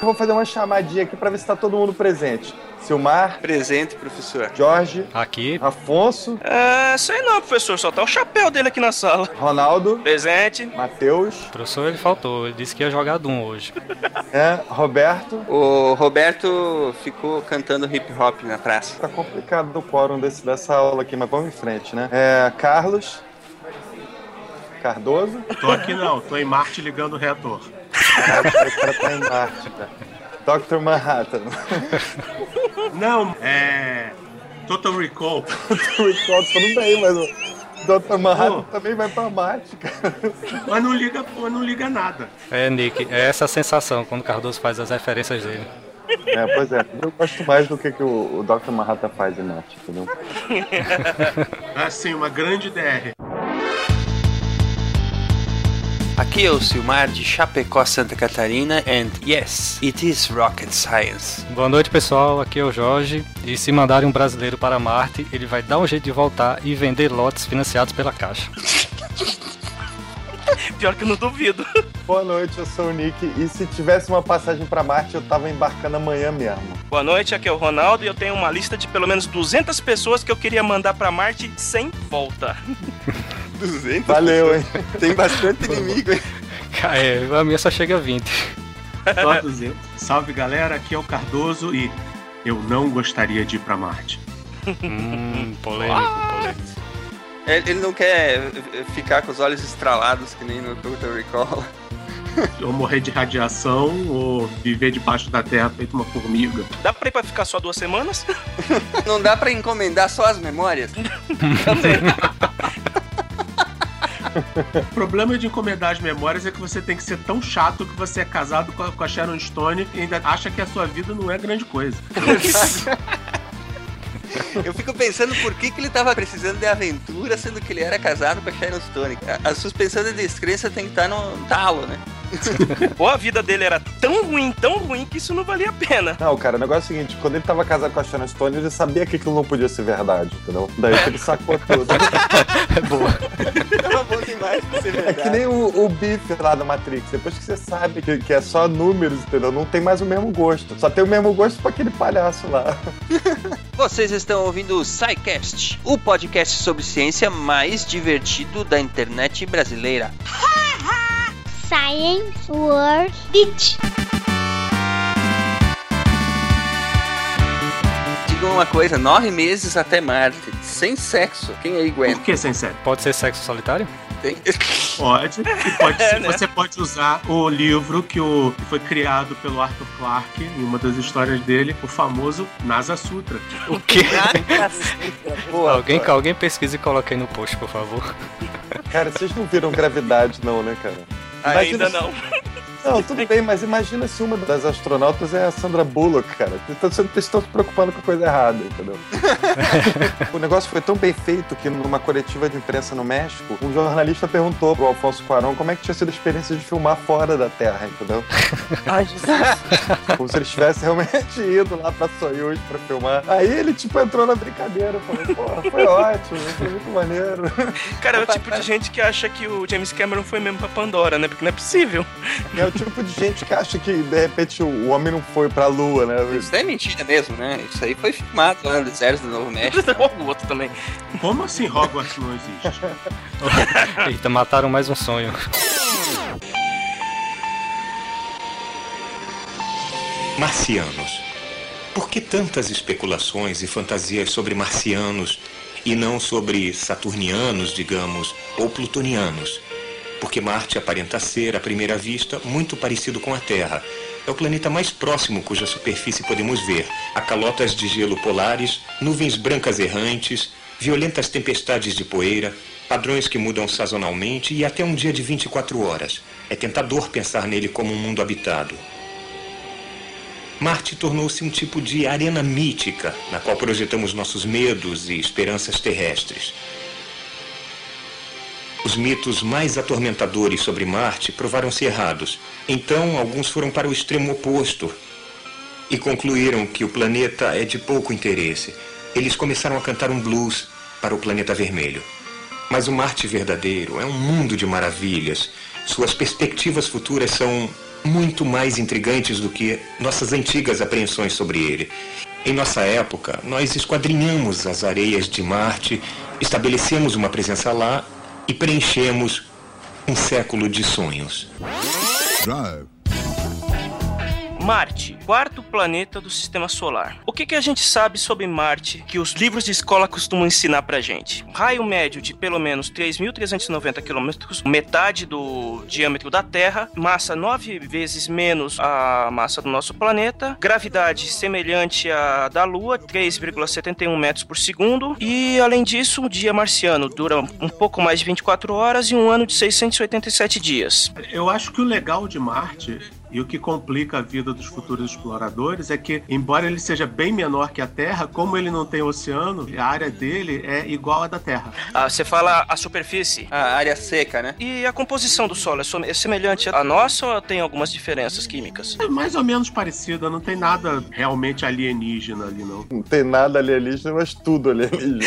Vou fazer uma chamadinha aqui pra ver se tá todo mundo presente. Silmar, Presente, professor. Jorge, Aqui, Afonso, É, sei não, professor. Só tá o chapéu dele aqui na sala. Ronaldo, Presente. Matheus, professor ele faltou, ele disse que ia jogar Doom hoje. né, Roberto. O Roberto ficou cantando hip hop na praça. Tá complicado o quórum desse, dessa aula aqui, mas vamos em frente, né? É, Carlos, Cardoso. Tô aqui não, tô em Marte ligando o reator. Caralho, o cara tá em Marte, cara. Dr. Manhattan. Não, é. Total Recall. o Recall tudo bem, mas o Dr. Manhattan Pô. também vai pra Marte, cara. Mas não liga, não liga nada. É, Nick, é essa a sensação quando o Cardoso faz as referências dele. É, pois é. Eu gosto mais do que, que o, o Dr. Manhattan faz em Marte, entendeu? Assim, uma grande DR. Aqui é o Silmar de Chapecó, Santa Catarina, and yes, it is rocket science. Boa noite, pessoal. Aqui é o Jorge. E se mandarem um brasileiro para Marte, ele vai dar um jeito de voltar e vender lotes financiados pela Caixa. Pior que eu não duvido. Boa noite, eu sou o Nick. E se tivesse uma passagem pra Marte, eu tava embarcando amanhã mesmo. Boa noite, aqui é o Ronaldo e eu tenho uma lista de pelo menos 200 pessoas que eu queria mandar pra Marte sem volta. 200 Valeu, hein? Tem bastante inimigo, hein? É, a minha só chega a 20. Só 200. Salve galera, aqui é o Cardoso e eu não gostaria de ir pra Marte. Hum, polêmico, polêmico. Ele não quer eh, ficar com os olhos estralados que nem no Total Recall. Ou morrer de radiação ou viver debaixo da terra feito uma formiga. Dá pra ir pra ficar só duas semanas? Não dá pra encomendar só as memórias? O problema de encomendar as memórias é que você tem que ser tão chato que você é casado com a, com a Sharon Stone e ainda acha que a sua vida não é grande coisa. Eu fico pensando por que, que ele tava precisando de aventura, sendo que ele era casado com a Sharon Stone. A, a suspensão de descrença tem que estar no talo, né? Ou a vida dele era tão ruim, tão ruim, que isso não valia a pena. Não, cara, o negócio é o seguinte: quando ele tava casado com a Sharon Stone, ele sabia que aquilo não podia ser verdade, entendeu? Daí que ele sacou tudo. É boa. Bom demais pra ser É verdade. que nem o, o bife lá da Matrix. Depois que você sabe que, que é só números, entendeu? Não tem mais o mesmo gosto. Só tem o mesmo gosto pra aquele palhaço lá. Vocês estão ouvindo o SciCast, o podcast sobre ciência mais divertido da internet brasileira. Science World Beach. Diga uma coisa, nove meses até Marte, sem sexo. Quem aí aguenta? Por que, Sensei? Pode ser sexo solitário? Tem... Pode. E pode É, ser- né? Você pode usar o livro que, o, que foi criado pelo Arthur Clarke, em uma das histórias dele, o famoso Nasa Sutra. O quê? Boa, alguém, alguém pesquise e coloque aí no post, por favor. Cara, vocês não viram gravidade, não, né, cara? Ainda não. Não, tudo bem, mas imagina se uma das astronautas é a Sandra Bullock, cara. Então vocês estão se preocupando com a coisa errada, entendeu? o negócio foi tão bem feito que numa coletiva de imprensa no México, um jornalista perguntou pro Alfonso Cuarón como é que tinha sido a experiência de filmar fora da Terra, entendeu? Ai, Jesus. Como se ele tivesse realmente ido lá pra Soyuz pra filmar. Aí ele, tipo, entrou na brincadeira, falou, pô, foi ótimo, foi muito maneiro. Cara, é o tipo de gente que acha que o James Cameron foi mesmo pra Pandora, né? Porque não é possível. É o tipo de gente que acha que, de repente, o homem não foi pra Lua, né? Isso é mentira mesmo, né? Isso aí foi filmado lá no deserto do Novo México. o outro também. Como assim Hogwarts não existe? Eita, mataram mais um sonho. Marcianos. Por que tantas especulações e fantasias sobre marcianos e não sobre saturnianos, digamos, ou plutonianos? Porque Marte aparenta ser, à primeira vista, muito parecido com a Terra. É o planeta mais próximo cuja superfície podemos ver. Há calotas de gelo polares, nuvens brancas errantes, violentas tempestades de poeira, padrões que mudam sazonalmente e até um dia de 24 horas. É tentador pensar nele como um mundo habitado. Marte tornou-se um tipo de arena mítica, na qual projetamos nossos medos e esperanças terrestres. Os mitos mais atormentadores sobre Marte provaram-se errados. Então, alguns foram para o extremo oposto e concluíram que o planeta é de pouco interesse. Eles começaram a cantar um blues para o planeta vermelho. Mas o Marte verdadeiro é um mundo de maravilhas Suas perspectivas futuras são muito mais intrigantes do que nossas antigas apreensões sobre ele. Em nossa época, nós esquadrinhamos as areias de Marte, estabelecemos uma presença lá e preenchemos um século de sonhos. Drive. Marte, quarto planeta do sistema solar. O que, que a gente sabe sobre Marte que os livros de escola costumam ensinar pra gente? Raio médio de pelo menos 3.390 quilômetros, metade do diâmetro da Terra, massa nove vezes menos a massa do nosso planeta, gravidade semelhante à da Lua, 3,71 metros por segundo, e além disso, o dia marciano dura um pouco mais de 24 horas e um ano de 687 dias. Eu acho que o legal de Marte e o que complica a vida dos futuros exploradores é que, embora ele seja bem menor que a Terra, como ele não tem oceano, a área dele é igual à da Terra. Ah, você fala a superfície. A área seca, né? E a composição do solo é é semelhante à nossa ou tem algumas diferenças químicas? É mais ou menos parecida, não tem nada realmente alienígena ali, não. Não tem nada alienígena, mas tudo alienígena.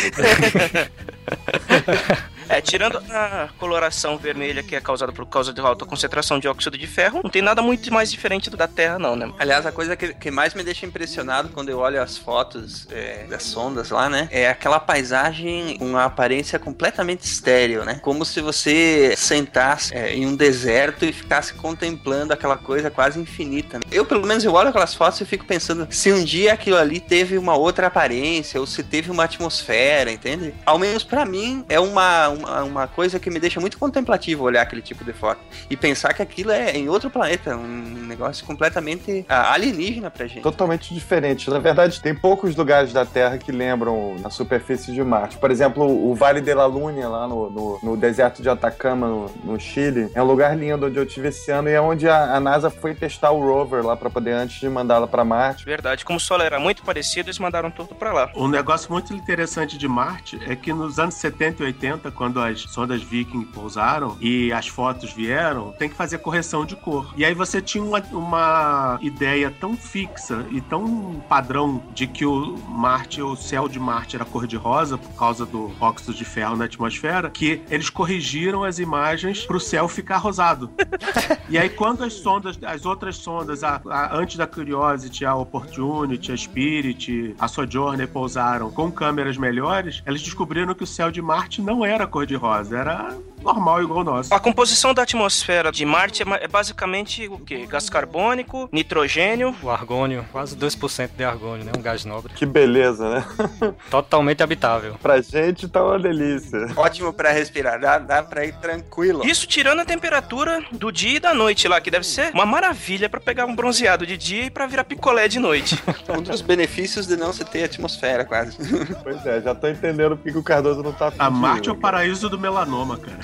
É, tirando a coloração vermelha que é causada por causa de alta concentração de óxido de ferro, não tem nada muito mais diferente do da Terra, não, né? Aliás, a coisa que, que mais me deixa impressionado quando eu olho as fotos é, das sondas lá, né? É aquela paisagem com uma aparência completamente estéril, né? Como se você sentasse é, em um deserto e ficasse contemplando aquela coisa quase infinita. né? Eu, pelo menos, eu olho aquelas fotos e fico pensando se um dia aquilo ali teve uma outra aparência ou se teve uma atmosfera, entende? Ao menos pra mim é uma, uma, uma coisa que me deixa muito contemplativo olhar aquele tipo de foto e pensar que aquilo é em outro planeta, um negócio completamente ah, alienígena pra gente. Totalmente diferente. Na verdade, tem poucos lugares da Terra que lembram a superfície de Marte. Por exemplo, o Vale de la Luna, lá no, no, no deserto de Atacama, no, no Chile, é um lugar lindo onde eu tive esse ano e é onde a, a NASA foi testar o rover lá para poder, antes de mandá-la para Marte. Verdade, como o Sol era muito parecido, eles mandaram tudo pra lá. Um negócio muito interessante de Marte é que nos anos 70 e 80, quando as sondas Viking pousaram e as fotos vieram, tem que fazer correção de cor. E aí você tinha uma, uma ideia tão fixa e tão padrão de que o Marte, o céu de Marte era cor de rosa por causa do óxido de ferro na atmosfera, que eles corrigiram as imagens para o céu ficar rosado. E aí, quando as sondas, as outras sondas, a, a- antes da Curiosity, a Opportunity, a Spirit, a Sojourner pousaram com câmeras melhores, elas descobriram que o céu de Marte não era cor-de-rosa, era normal igual o nosso. A composição da atmosfera de Marte é é basicamente o quê? Gás carbônico, nitrogênio. O argônio, quase 2% de argônio, né? Um gás nobre. Que beleza, né? Totalmente habitável. Pra gente tá uma delícia. Ótimo pra respirar, dá, dá pra ir tranquilo. Isso tirando a temperatura do dia e da noite lá, que deve ser uma maravilha pra pegar um bronzeado de dia e pra virar picolé de noite. Um dos benefícios de não se ter atmosfera, quase. Pois é, já tô entendendo por que que o Cardoso não tá A Marte é o paraíso do melanoma, cara.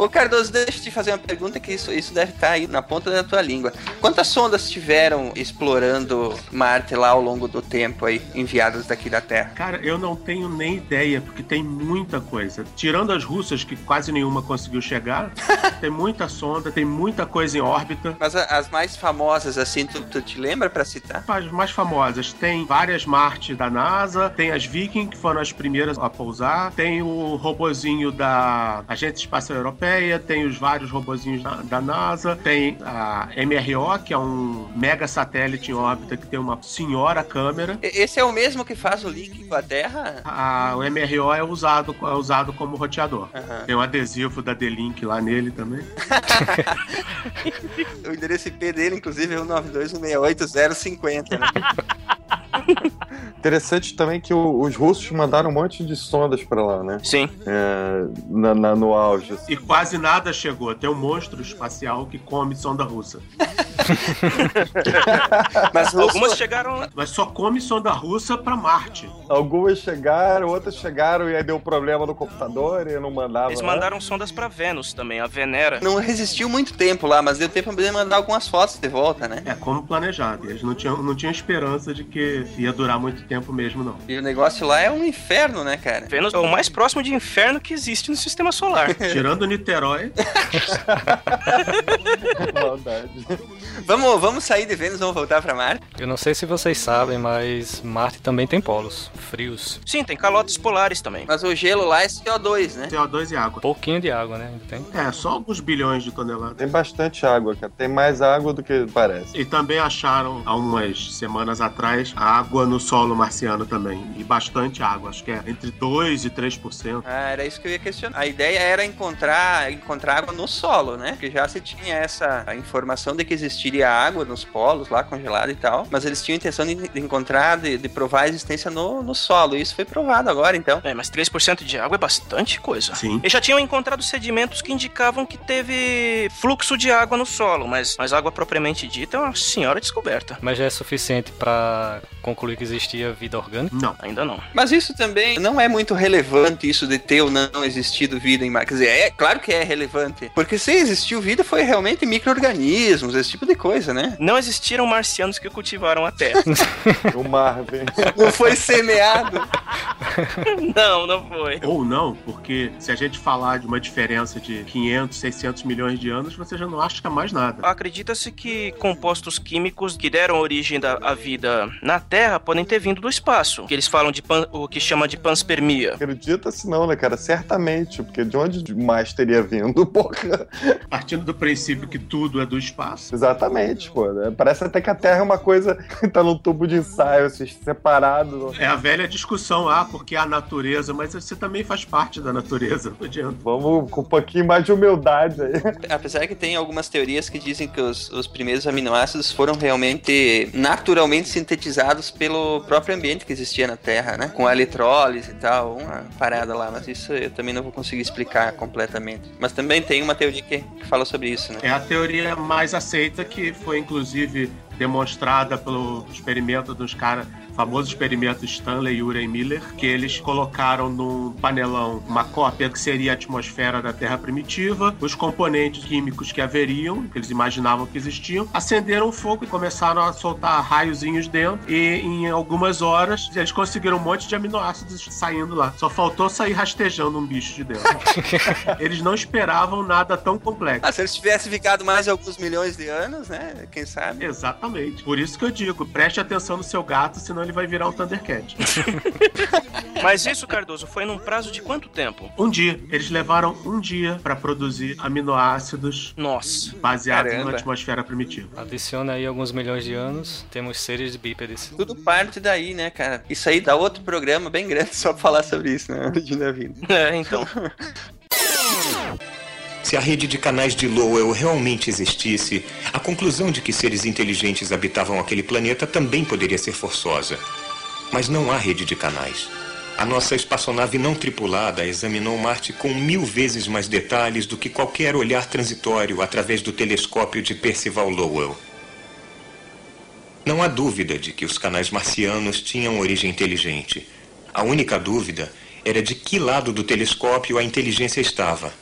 Ô Cardoso, deixa eu te fazer uma pergunta que isso, isso deve estar aí na ponta da tua língua. Quantas sondas tiveram explorando Marte lá ao longo do tempo aí, enviadas daqui da Terra? Cara, eu não tenho nem ideia, porque tem muita coisa. Tirando as russas, que quase nenhuma conseguiu chegar, tem muita sonda, tem muita coisa em órbita. Mas as mais famosas, assim, tu, tu te lembra pra citar? As mais famosas, tem várias Marte da NASA, tem as Viking, que foram as primeiras a pousar, tem o robozinho da Agência Espacial Europeia, tem os vários robozinhos da, da NASA, tem a MRO, que é um mega satélite em órbita que tem uma senhora câmera. Esse é o mesmo que faz o link com a Terra? A, o MRO é usado, é usado como roteador. Aham. Tem um adesivo da D-Link lá nele também. O endereço IP dele, inclusive, é o 921680050, né? Interessante também que o- os russos mandaram um monte de sondas pra lá, né? Sim. É, na- na- no auge. E quase nada chegou. Tem um monstro espacial que come sonda russa. Mas Algumas chegaram. Mas só come sonda russa pra Marte. Algumas chegaram, outras chegaram e aí deu problema no computador e não mandava. Eles né? mandaram sondas pra Vênus também, a Venera. não resistiu muito tempo lá, mas deu tempo de mandar algumas fotos de volta, né? É como planejado. Eles não tinham, não tinham esperança de que ia durar muito tempo mesmo, não. E o negócio lá é um inferno, né, cara? Vênus é o mais próximo de inferno que existe no sistema solar. Tirando Niterói, Maldade. Vamos, vamos sair de Vênus, vamos voltar pra Marte? Eu não sei se vocês sabem, mas Marte também tem polos frios. Sim, tem calotes polares também. Mas o gelo lá é CO2, né? CO2 e água. Pouquinho de água, né? Tem. É, só alguns bilhões de toneladas. Tem bastante água, cara. Tem mais água do que parece. E também acharam, há umas semanas atrás, água no solo marciano também. E bastante água, acho que é entre 2% e 3%. Ah, era isso que eu ia questionar. A ideia era encontrar, encontrar água no solo, né? Porque já se tinha essa informação de que existiria água nos polos lá, congelada e tal. Mas eles tinham a intenção de, de encontrar, de, de provar a existência no, no solo. E isso foi provado agora, então. É, mas 3% de água é bastante coisa. Sim. Eles já tinham encontrado sedimentos que indicavam que teve fluxo de água no solo, mas, mas água propriamente dita é uma senhora descoberta. Mas já é suficiente pra concluir que existia vida orgânica? Não. Ainda não. Mas isso também não é muito relevante, isso de ter ou não existido vida em Marte. Quer dizer, é claro que é relevante. Porque se existiu vida, foi realmente micro-organismos, esse tipo de coisa, né? Não existiram marcianos que cultivaram a Terra. O Marvin. Não foi semeado. não, não foi. Ou não, porque se a gente falar de uma diferença de 500, 600 milhões de anos, você já não acha mais nada. Acredita-se que compostos químicos que deram origem da- à vida na Terra podem ter vindo do espaço, que eles falam de pan- o que chama de panspermia. Acredita-se não, né, cara? Certamente, porque de onde mais teria vindo, porra? Partindo do princípio que tudo é do espaço. Exatamente, pô. né? Parece até que a Terra é uma coisa que tá num tubo de ensaio, assim, separado. É a velha discussão, ah, porque é a natureza, mas você também faz parte da natureza, não adianta. Vamos com um pouquinho mais de humildade aí. Apesar que tem algumas teorias que dizem que os, os primeiros aminoácidos foram realmente naturalmente sintetizados pelo próprio ambiente que existia na Terra, né? Com a eletrólise e tal, uma parada lá. Mas isso eu também não vou conseguir explicar completamente. Mas também tem uma teoria que, que fala sobre isso, né? É a teoria mais aceita, que foi inclusive demonstrada pelo experimento dos caras, famoso experimento Stanley e Urey Miller, que eles colocaram num panelão uma cópia que seria a atmosfera da Terra primitiva, os componentes químicos que haveriam, que eles imaginavam que existiam, acenderam fogo e começaram a soltar raiozinhos dentro, e em algumas horas eles conseguiram um monte de aminoácidos saindo lá. Só faltou sair rastejando um bicho de dentro. eles não esperavam nada tão complexo. Ah, se eles tivessem ficado mais alguns milhões de anos, né? Quem sabe? Exatamente. Por isso que eu digo, preste atenção no seu gato, senão ele vai virar um Thundercat. Mas isso, Cardoso, foi num prazo de quanto tempo? um dia, eles levaram um dia para produzir aminoácidos Nossa. baseados Caramba. na atmosfera primitiva. Adiciona aí alguns milhões de anos, temos seres bípedes. Tudo parte daí, né, cara? Isso aí dá outro programa bem grande só pra falar sobre isso, né? Da vida. É, então. Se a rede de canais de Lowell realmente existisse, a conclusão de que seres inteligentes habitavam aquele planeta também poderia ser forçosa. Mas não há rede de canais. A nossa espaçonave não tripulada examinou Marte com mil vezes mais detalhes do que qualquer olhar transitório através do telescópio de Percival Lowell. Não há dúvida de que os canais marcianos tinham origem inteligente. A única dúvida era de que lado do telescópio a inteligência estava.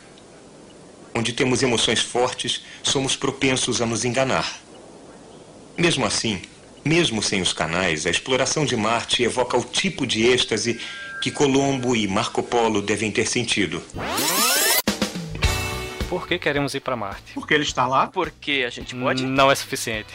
Onde temos emoções fortes, somos propensos a nos enganar. Mesmo assim, mesmo sem os canais, a exploração de Marte evoca o tipo de êxtase que Colombo e Marco Polo devem ter sentido. Por que queremos ir pra Marte? Porque ele está lá, Porque a gente pode. Não é suficiente.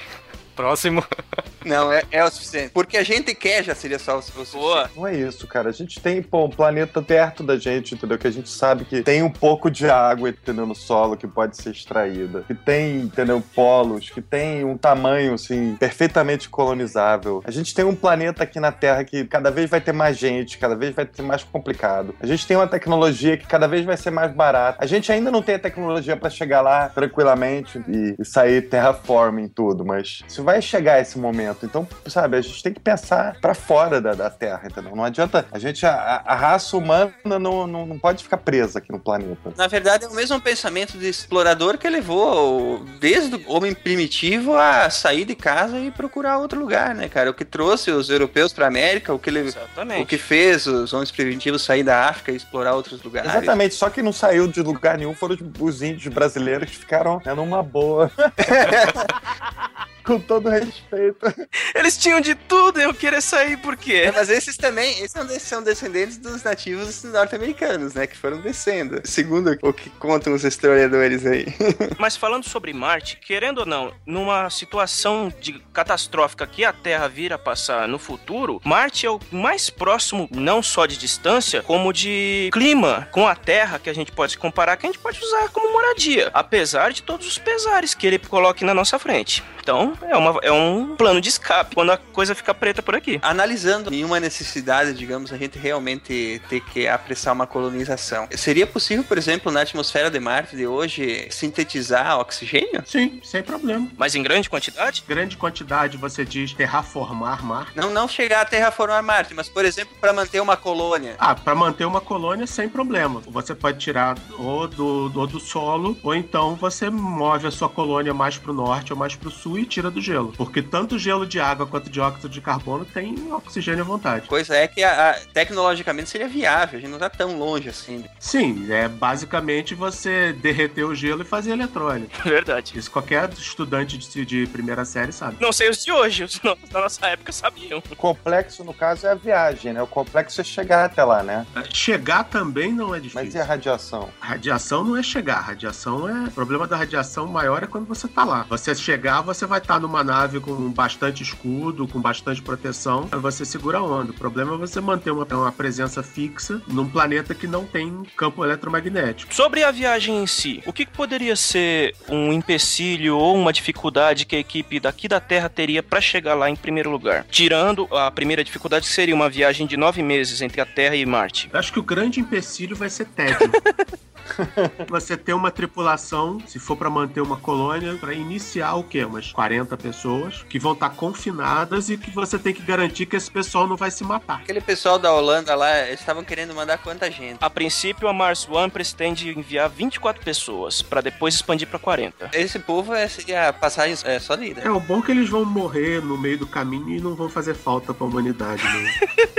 Próximo. Não, é, é o suficiente. Porque a gente quer já seria só o, o suficiente. Boa. Não é isso, cara. A gente tem, pô, um planeta perto da gente, entendeu? Que a gente sabe que tem um pouco de água, entendeu? No solo que pode ser extraída. Que tem, entendeu? Polos, que tem um tamanho, assim, perfeitamente colonizável. A gente tem um planeta aqui na Terra que cada vez vai ter mais gente, cada vez vai ser mais complicado. A gente tem uma tecnologia que cada vez vai ser mais barata. A gente ainda não tem a tecnologia pra chegar lá tranquilamente e, e sair terraforming tudo, mas vai chegar esse momento. Então, sabe, a gente tem que pensar pra fora da, da Terra, entendeu? Não adianta. A gente, a, a raça humana não, não, não pode ficar presa aqui no planeta. Na verdade, é o mesmo pensamento de explorador que levou desde o homem primitivo a sair de casa e procurar outro lugar, né, cara? O que trouxe os europeus pra América, o que, ele, o que fez os homens primitivos sair da África e explorar outros lugares. Exatamente, só que não saiu de lugar nenhum foram os, os índios brasileiros que ficaram né, numa boa. Com todo respeito. Eles tinham de tudo e eu queria sair por É, quê? mas esses também, esses são, de- são descendentes dos nativos norte-americanos, né? Que foram descendo. Segundo o que contam os historiadores aí. Mas falando sobre Marte, querendo ou não, numa situação de catastrófica que a Terra vir a passar no futuro, Marte é o mais próximo, não só de distância, como de clima com a Terra que a gente pode se comparar, que a gente pode usar como moradia, apesar de todos os pesares que ele coloque na nossa frente. Então, é, uma, é um plano de escape quando a coisa fica preta por aqui. Analisando nenhuma necessidade, digamos, a gente realmente ter que apressar uma colonização. Seria possível, por exemplo, na atmosfera de Marte de hoje, sintetizar oxigênio? Sim, sem problema. Mas em grande quantidade? Grande quantidade, você diz terraformar Marte. Não, não chegar a terraformar Marte, mas, por exemplo, para manter uma colônia. Ah, para manter uma colônia sem problema. Você pode tirar ou do, do, do solo, ou então você move a sua colônia mais pro norte ou mais pro sul e tira do gelo. Porque tanto gelo de água quanto dióxido de carbono tem oxigênio à vontade. Coisa é que a- a- tecnologicamente seria viável, a gente não tá tão longe assim. Sim, é basicamente você derreter o gelo e fazer eletrólise. Verdade. Isso qualquer estudante de, de primeira série sabe. Não sei os de hoje, os no- da nossa época sabiam. O complexo, no caso, é a viagem, né? O complexo é chegar até lá, né? Chegar também não é difícil. Mas e a radiação? Radiação não é chegar, radiação é. O problema da radiação maior é quando você tá lá. Você chegar, você vai estar numa nave com bastante escudo, com bastante proteção, você segura a onda. O problema é você manter uma, uma presença fixa num planeta que não tem campo eletromagnético. Sobre a viagem em si, o que que poderia ser um empecilho ou uma dificuldade que a equipe daqui da Terra teria para chegar lá em primeiro lugar? Tirando a primeira dificuldade, que seria uma viagem de nove meses entre a Terra e Marte. Eu acho que o grande empecilho vai ser tédio. Você ter uma tripulação, se for pra manter uma colônia, pra iniciar o quê? Umas 40 pessoas que vão estar confinadas e que você tem que garantir que esse pessoal não vai se matar. Aquele pessoal da Holanda lá, eles estavam querendo mandar quanta gente? A princípio, a Mars One pretende enviar 24 pessoas, para depois expandir para 40. Esse povo é, seria passagem é, só de ida. É, o bom é que eles vão morrer no meio do caminho e não vão fazer falta pra humanidade, né?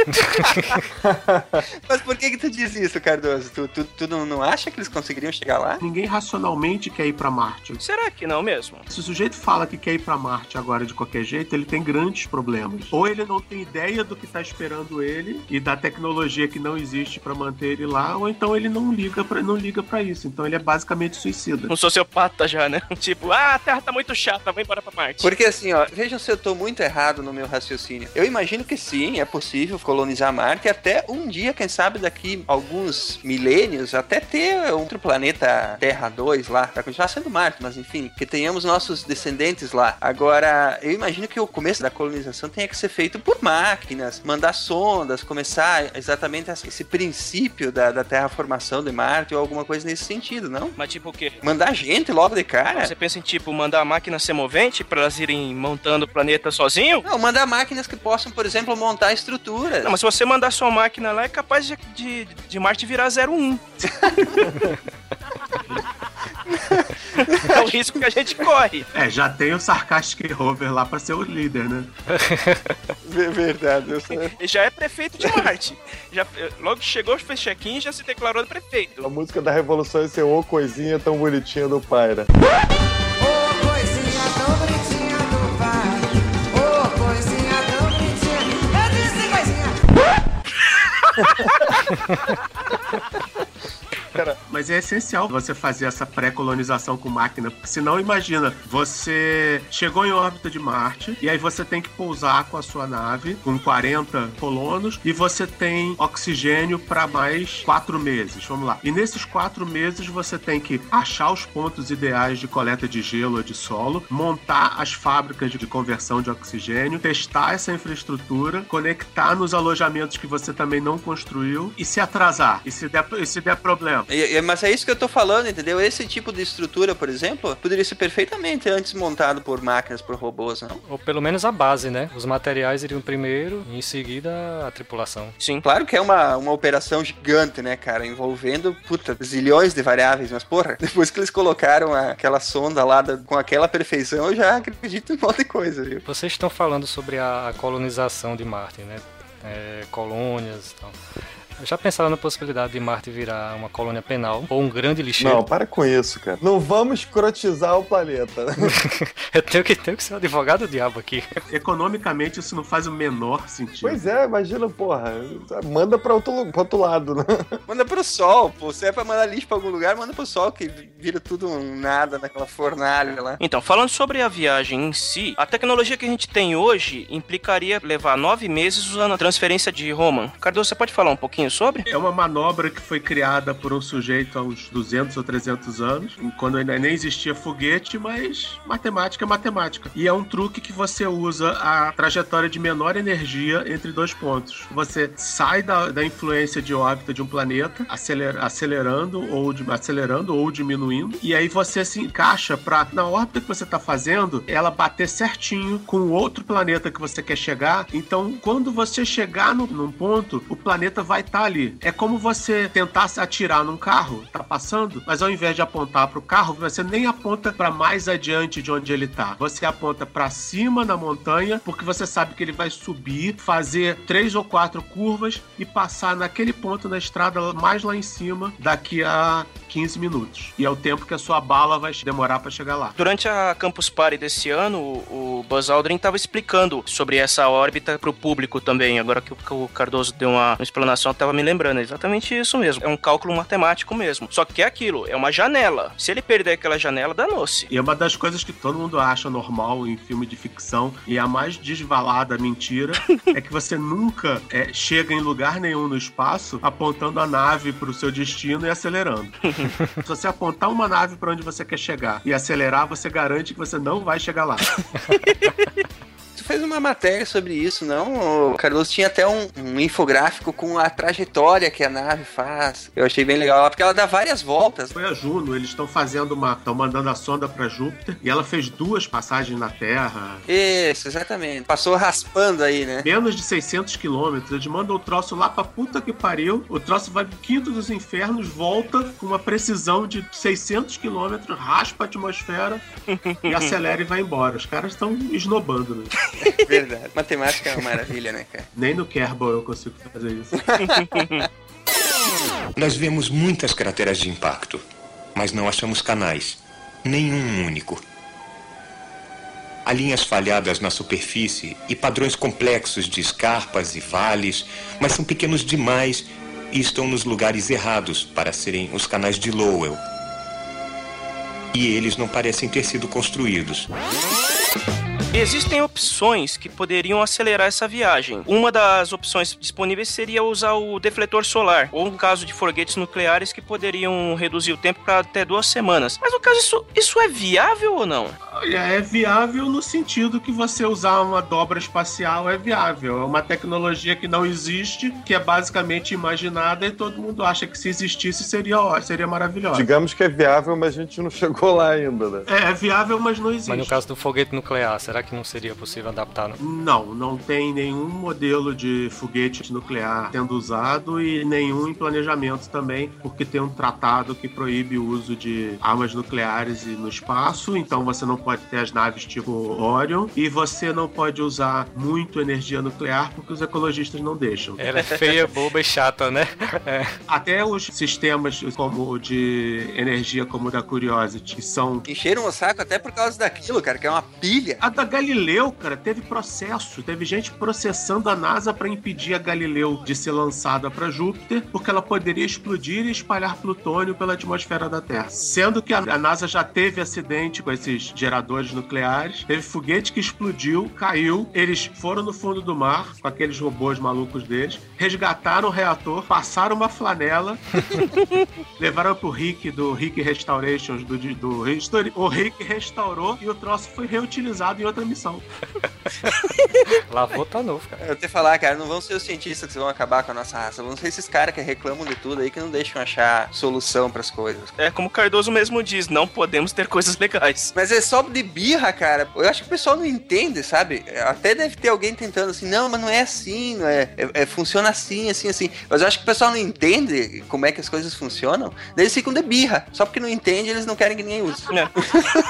Mas por que que tu diz isso, Cardoso? Tu, tu, tu não, não acha que eles conseguiriam chegar lá? Ninguém racionalmente quer ir pra Marte. Será que não mesmo? Se o sujeito fala que quer ir pra Marte agora de qualquer jeito, ele tem grandes problemas. Ou ele não tem ideia do que tá esperando ele e da tecnologia que não existe pra manter ele lá, ou então ele não liga para não liga para isso. Então ele é basicamente suicida. Um sociopata já, né? Tipo, ah, a Terra tá muito chata, vou embora pra Marte. Porque assim, ó, vejam se eu tô muito errado no meu raciocínio. Eu imagino que sim, é possível colonizar Marte e até um dia, quem sabe daqui alguns milênios, até ter outro planeta Terra 2 lá, pra continuar sendo Marte, mas enfim, que tenhamos nossos descendentes lá. Agora, eu imagino que o começo da colonização tenha que ser feito por máquinas, mandar sondas, começar exatamente esse princípio da, da terraformação de Marte ou alguma coisa nesse sentido, não? Mas tipo o quê? Mandar gente logo de cara? Você pensa em, tipo, mandar a máquina ser movente pra elas irem montando o planeta sozinho? Não, mandar máquinas que possam, por exemplo, montar estruturas. Não, mas se você mandar sua máquina lá, é capaz de, de, de Marte virar 01. é o risco que a gente corre. É, já tem o Sarcastic Rover lá pra ser o líder, né? É verdade. Eu sei. Ele já é prefeito de Marte. Já, logo que chegou, fez check-in já se declarou prefeito. A música da Revolução é ser ô coisinha tão bonitinha do Paira. Ô coisinha tão bonitinha do pai. Ô coisinha tão bonitinha. Eu disse coisinha. Mas é essencial você fazer essa pré-colonização com máquina, porque senão imagina, você chegou em órbita de Marte e aí você tem que pousar com a sua nave com 40 colonos e você tem oxigênio para mais quatro meses. Vamos lá. E nesses quatro meses você tem que achar os pontos ideais de coleta de gelo ou de solo, montar as fábricas de conversão de oxigênio, testar essa infraestrutura, conectar nos alojamentos que você também não construiu e se atrasar. E se der, e se der problema. E- e- mas é isso que eu tô falando, entendeu? Esse tipo de estrutura, por exemplo, poderia ser perfeitamente antes montado por máquinas, por robôs, não? Ou pelo menos a base, né? Os materiais iriam primeiro e em seguida a tripulação. Sim. Claro que é uma, uma operação gigante, né, cara? Envolvendo, puta, zilhões de variáveis, mas porra, depois que eles colocaram a- aquela sonda lá da- com aquela perfeição, eu já acredito em um monte de coisa, viu? Vocês estão falando sobre a colonização de Marte, né? É, colônias e tal. Já pensaram na possibilidade de Marte virar uma colônia penal ou um grande lixeiro? Não, para com isso, cara. Não vamos escrotizar o planeta. né? Eu tenho que, tenho que ser o advogado do diabo aqui. Economicamente, isso não faz o menor sentido. Pois é, imagina, porra. Manda pra outro, pra outro lado, né? Manda pro sol, pô. Se é pra mandar lixo pra algum lugar, manda pro sol, que vira tudo um nada naquela fornalha lá. Então, falando sobre a viagem em si, a tecnologia que a gente tem hoje implicaria levar nove meses usando a transferência de Roman. Cardoso, você pode falar um pouquinho sobre? É uma manobra que foi criada por um sujeito há uns 200 ou 300 anos, quando ainda nem existia foguete, mas matemática é matemática. E é um truque que você usa a trajetória de menor energia entre dois pontos. Você sai da, da influência de órbita de um planeta, aceler- acelerando ou, acelerando ou diminuindo, e aí você se encaixa para na órbita que você está fazendo, ela bater certinho com o outro planeta que você quer chegar. Então, quando você chegar no- num ponto, o planeta vai estar ali. É como você tentar se atirar num carro, tá passando, mas ao invés de apontar para o carro, você nem aponta para mais adiante de onde ele tá. Você aponta para cima na montanha, porque você sabe que ele vai subir, fazer três ou quatro curvas e passar naquele ponto na estrada mais lá em cima daqui a 15 minutos. E é o tempo que a sua bala vai demorar para chegar lá. Durante a Campus Party desse ano, o Buzz Aldrin estava explicando sobre essa órbita para o público também. Agora que o- Cardoso deu uma, explanação, eu tava me lembrando. É exatamente isso mesmo. É um cálculo matemático mesmo. Só que é aquilo, é uma janela. Se ele perder aquela janela, danou-se. E é uma das coisas que todo mundo acha normal em filme de ficção, e a mais desvalada mentira, é que você nunca é, chega em lugar nenhum no espaço apontando a nave para o seu destino e acelerando. Se você apontar uma nave para onde você quer chegar e acelerar, você garante que você não vai chegar lá. Tu fez uma matéria sobre isso, não? O Carlos tinha até um, um infográfico com a trajetória que a nave faz. Eu achei bem legal, porque ela dá várias voltas. Foi a Juno, eles estão fazendo uma. estão mandando a sonda para Júpiter e ela fez duas passagens na Terra. Isso, exatamente. Passou raspando aí, né? Menos de 600 quilômetros, eles mandam o troço lá pra puta que pariu. O troço vai pro quinto dos infernos, volta com uma precisão de 600 quilômetros, raspa a atmosfera e acelera e vai embora. Os caras estão esnobando, né? Verdade. Matemática é uma maravilha, né, cara? Nem no Kerbal eu consigo fazer isso. Nós vemos muitas crateras de impacto, mas não achamos canais. Nenhum único. Há linhas falhadas na superfície e padrões complexos de escarpas e vales, mas são pequenos demais e estão nos lugares errados para serem os canais de Lowell. E eles não parecem ter sido construídos. Existem opções que poderiam acelerar essa viagem. Uma das opções disponíveis seria usar o defletor solar, ou no caso de foguetes nucleares que poderiam reduzir o tempo para até duas semanas. Mas no caso, isso, isso é viável ou não? Olha, é viável no sentido que você usar uma dobra espacial é viável. É uma tecnologia que não existe, que é basicamente imaginada e todo mundo acha que se existisse seria, ó- seria maravilhosa. Digamos que é viável, mas a gente não chegou lá ainda, né? É, é viável, mas não existe. Mas no caso do foguete nuclear, será que não seria possível adaptar? Não? Não, não tem nenhum modelo de foguete nuclear sendo usado e nenhum em planejamento também, porque tem um tratado que proíbe o uso de armas nucleares no espaço, então você não pode ter as naves tipo Orion e você não pode usar muito energia nuclear porque os ecologistas não deixam. Ela é feia, boba e chata, né? É. Até os sistemas como o de energia como o da Curiosity, que são Encheram o saco até por causa daquilo, cara, que é uma A da Galileu, cara, teve processo. Teve gente processando a NASA para impedir a Galileu de ser lançada para Júpiter, porque ela poderia explodir e espalhar plutônio pela atmosfera da Terra. Sendo que a NASA já teve acidente com esses geradores nucleares, teve foguete que explodiu, caiu, eles foram no fundo do mar com aqueles robôs malucos deles, resgataram o reator, passaram uma flanela, levaram pro Rick do Rick Restorations do, do History. O Rick restaurou e o troço foi reutilizado em outra missão. Lavou tá novo, cara. Eu te falar, cara, não vão ser os cientistas que vão acabar com a nossa raça, vão ser esses caras que reclamam de tudo aí que não deixam achar solução pras coisas. É como o Cardoso mesmo diz, não podemos ter coisas legais. Mas é só de birra, cara. Eu acho que o pessoal não entende, sabe? Até deve ter alguém tentando assim, não, mas não é assim, não é, é- é- funciona assim, assim, assim. Mas eu acho que o pessoal não entende como é que as coisas funcionam. Daí eles ficam de birra. Só porque não entende, eles não querem que ninguém use. É.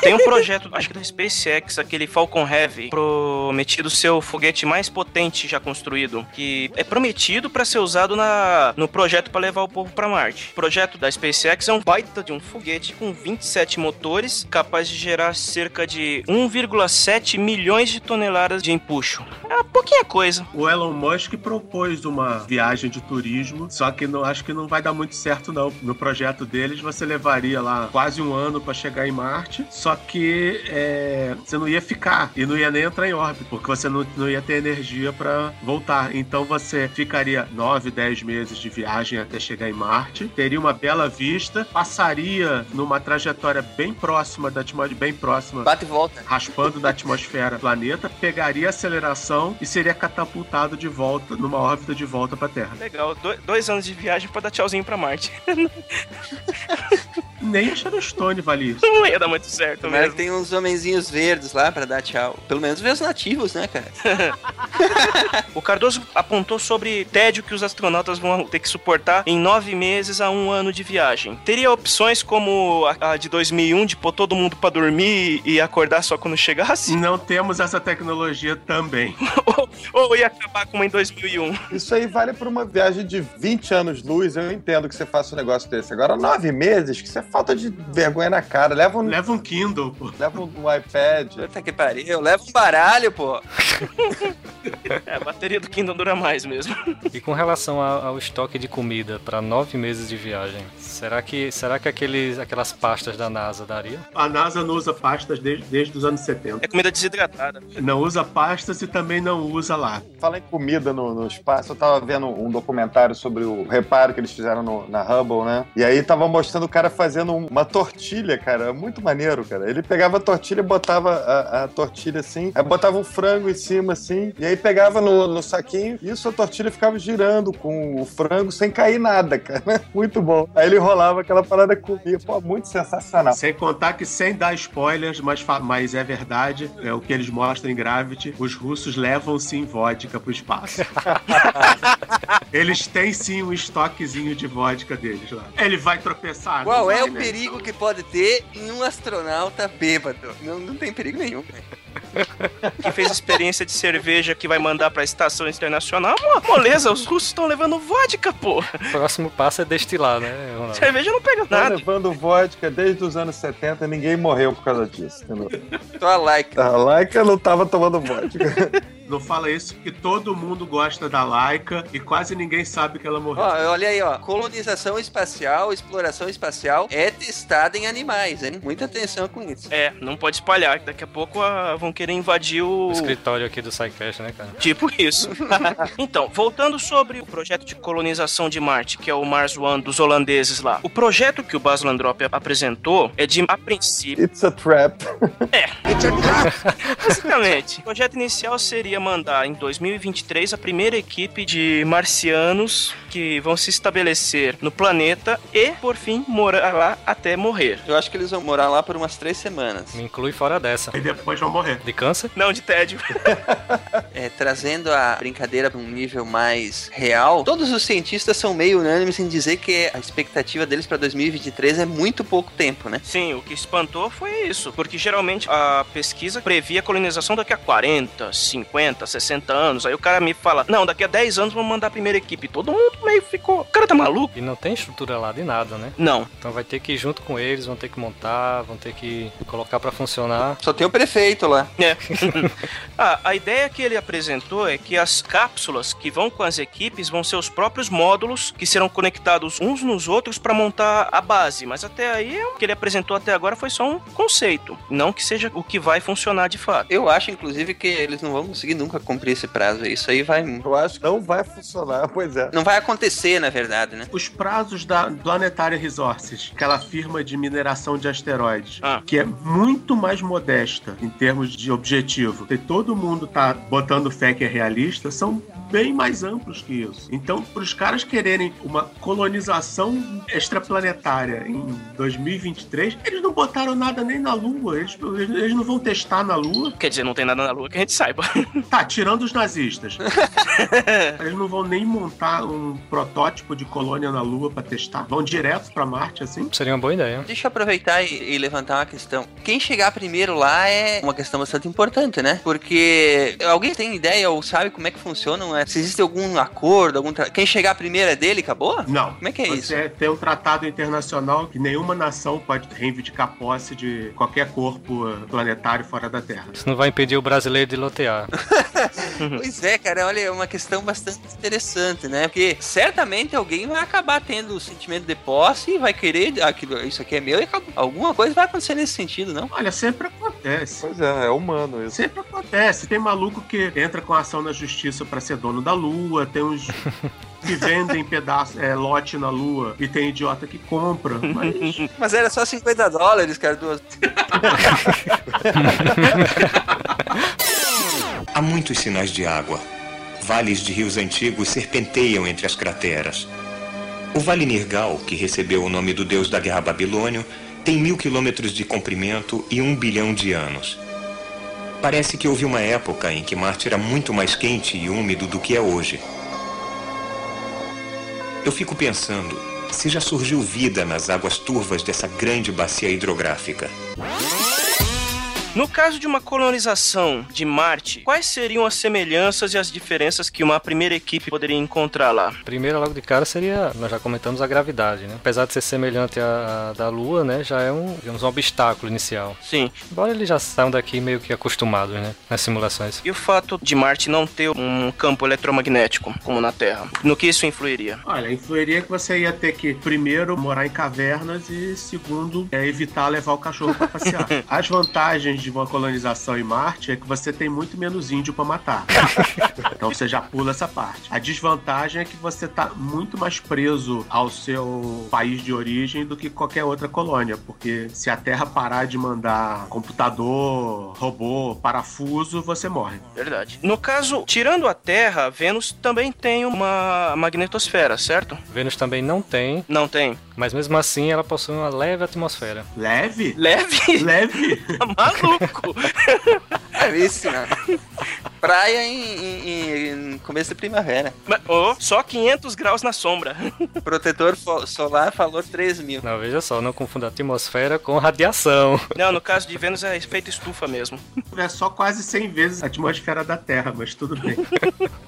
Tem um projeto, acho que da SpaceX, aquele Falcon Heavy, prometido ser o foguete mais potente já construído, que é prometido para ser usado na, no projeto para levar o povo para Marte. O projeto da SpaceX é um baita de um foguete com 27 motores, capaz de gerar cerca de 1,7 milhões de toneladas de empuxo. É pouquinha coisa. O Elon Musk propôs uma viagem de turismo, só que não acho que não vai dar muito certo não. No projeto deles você levaria lá quase um ano para chegar em Marte, só que é, você não ia ficar e não ia nem entrar em órbita, porque você não, não ia ter energia para voltar. Então você ficaria 9, 10 meses de viagem até chegar em Marte, teria uma bela vista, passaria numa trajetória bem próxima da atmosfera, bem próxima Bate e volta. raspando da atmosfera do planeta, pegaria aceleração e seria catapultado de volta, numa órbita de volta para a Terra. Legal, do- dois anos de viagem pra dar tchauzinho pra Marte. Nem a Sharon Stone vale isso. Não ia dar muito certo Tomara que mesmo. tem uns homenzinhos verdes lá pra dar tchau. Pelo menos ver os nativos, né, cara? O Cardoso apontou sobre tédio que os astronautas vão ter que suportar em nove meses a um ano de viagem. Teria opções como a, de 2001, de pôr todo mundo pra dormir e acordar só quando chegasse? Não temos essa tecnologia também. ou, ou ia acabar como em 2001? Isso aí vale para uma viagem de 20 anos luz. Eu entendo que você faça um negócio desse. Agora, nove meses, que é falta de vergonha na cara. Leva um, Leva um Kindle, pô. leva um iPad. Puta que pariu. Leva um baralho, pô. É, a bateria do Kindle dura mais mesmo. E com relação ao estoque de comida para nove meses de viagem, será que, será que aqueles, aquelas pastas da NASA daria? A NASA não usa pastas desde, desde os anos 70. É comida desidratada. Não usa pastas e também não usa lá. Fala em comida no, no espaço, eu tava vendo um documentário sobre o reparo que eles fizeram no- na Hubble, né? E aí tava mostrando o cara fazendo um- uma tortilha, cara. Muito maneiro, cara. Ele pegava a tortilha e botava a, a tortilha assim, aí botava um frango em cima, assim, e aí pegava no, no saquinho, e isso a tortilha ficava girando com o frango sem cair nada, cara. Muito bom. Aí ele rolava aquela parada comia. Pô, muito sensacional. Sem contar que, sem dar spoilers, mas, mas é verdade, é o que eles mostram em Gravity, os russos levam sim vodka pro espaço. eles têm sim um estoquezinho de vodka deles lá. Ele vai tropeçar. Qual é o né? perigo que pode ter em um astronauta bêbado? Não, não tem perigo nenhum. Que fez experiência de cerveja que vai mandar pra estação internacional. Mo- Moleza, os russos estão levando vodka, pô. O próximo passo é destilar, né, Ronaldo? Cerveja não pega Tá nada. levando vodka desde os anos 70, ninguém morreu por causa disso, entendeu? Só a like. A Laika não tava tomando vodka. Não fala isso porque todo mundo gosta da Laika e quase ninguém sabe que ela morreu. Ó, olha aí, ó. Colonização espacial, exploração espacial é testada em animais, hein? Muita atenção com isso. É, não pode espalhar, que daqui a pouco ah, vão querer invadir o. O escritório aqui do SciCast, né, cara? Tipo isso. então, voltando sobre o projeto de colonização de Marte, que é o Mars One dos holandeses lá. O projeto que o Bas Landrop apresentou é de, a princípio, It's a trap. basicamente, o projeto inicial seria mandar em 2023 a primeira equipe de marcianos que vão se estabelecer no planeta e, por fim, morar lá até morrer. Eu acho que eles vão morar lá por umas três semanas. Me inclui fora dessa. E depois vão morrer. De câncer? Não, de tédio. É, trazendo a brincadeira para um nível mais real, todos os cientistas são meio unânimes em dizer que a expectativa deles para 2023 é muito pouco tempo, né? Sim, o que espantou foi isso, porque geralmente a pesquisa previa a colonização daqui a 40, 50, 60 anos. Aí o cara me fala: Não, daqui a 10 anos vamos mandar a primeira equipe. Todo mundo meio ficou. O cara tá maluco? E não tem estrutura lá de nada, né? Não. Então vai ter que ir junto com eles, vão ter que montar, vão ter que colocar pra funcionar. Só tem o prefeito lá. É. ah, a ideia que ele apresentou é que as cápsulas que vão com as equipes vão ser os próprios módulos que serão conectados uns nos outros para montar a base. Mas até aí, o que ele apresentou até agora foi só um conceito, não que seja o que vai funcionar de fato. Eu acho, inclusive, que eles não vão conseguir nunca cumprir esse prazo. Isso aí vai. Eu acho que não vai funcionar, pois é. Não vai Porque acontecer, na verdade, né? Os prazos da Planetary Resources, aquela firma de mineração de asteroides, Ah. que é muito mais modesta em termos de objetivo, e todo mundo tá botando fé que é realista, são bem mais amplos que isso. Então, para os caras quererem uma colonização extraplanetária em 2023, eles não botaram nada nem na Lua. Eles, eles não vão testar na Lua. Quer dizer, não tem nada na Lua que a gente saiba. Tá, tirando os nazistas. Eles não vão nem montar um protótipo de colônia na Lua pra testar. Vão direto pra Marte, assim. Seria uma boa ideia. Deixa eu aproveitar e, e levantar uma questão. Quem chegar primeiro lá é uma questão bastante importante, né? Porque alguém tem ideia ou sabe como é que funcionam? é, Se existe algum acordo, algum tra... quem chegar primeiro é dele, acabou? Não. Como é que é isso? Você tem um tratado internacional que nenhuma nação pode reivindicar posse de qualquer corpo planetário fora da Terra. Isso não vai impedir o brasileiro de lotear. Pois é, cara, olha, é uma questão bastante interessante, né? Porque certamente alguém vai acabar tendo o sentimento de posse e vai querer aquilo, isso aqui é meu e acabou. Alguma coisa vai acontecer nesse sentido, não? Olha, sempre acontece. Pois é, é humano isso. Sempre acontece. Tem maluco que entra com ação na justiça pra ser dono da Lua, tem uns que vendem pedaço, é, lote na Lua e tem idiota que compra. Mas Mas era só 50 dólares, cara. Do... Há muitos sinais de água. Vales de rios antigos serpenteiam entre as crateras. O Vale Nirgal, que recebeu o nome do deus da guerra babilônio, tem mil quilômetros de comprimento e um bilhão de anos. Parece que houve uma época em que Marte era muito mais quente e úmido do que é hoje. Eu fico pensando se já surgiu vida nas águas turvas dessa grande bacia hidrográfica. No caso de uma colonização de Marte, quais seriam as semelhanças e as diferenças que uma primeira equipe poderia encontrar lá? Primeiro, logo de cara, seria, nós já comentamos a gravidade, né? Apesar de ser semelhante à, à da Lua, né? Já é um, digamos, um obstáculo inicial. Sim. Embora eles já saiam daqui meio que acostumados, né? Nas simulações. E o fato de Marte não ter um campo eletromagnético, como na Terra? No que isso influiria? Olha, influiria que você ia ter que, primeiro, morar em cavernas e, segundo, é, evitar levar o cachorro pra passear. As vantagens de uma colonização em Marte é que você tem muito menos índio pra matar. Então você já pula essa parte. A desvantagem é que você tá muito mais preso ao seu país de origem do que qualquer outra colônia, porque se a Terra parar de mandar computador, robô, parafuso, você morre. Verdade. No caso, tirando a Terra, Vênus também tem uma magnetosfera, certo? Vênus também não tem, Não tem. mas mesmo assim ela possui uma leve atmosfera. Leve? Leve? Leve? Tá Maluco! Isso, né? Praia em, em- em começo de primavera. Mas, oh, só 500 graus na sombra. Protetor solar falou 3 mil. Não, veja só, não confunda atmosfera com radiação. Não, no caso de Vênus é efeito estufa mesmo. É só quase 100 vezes a atmosfera da Terra, mas tudo bem.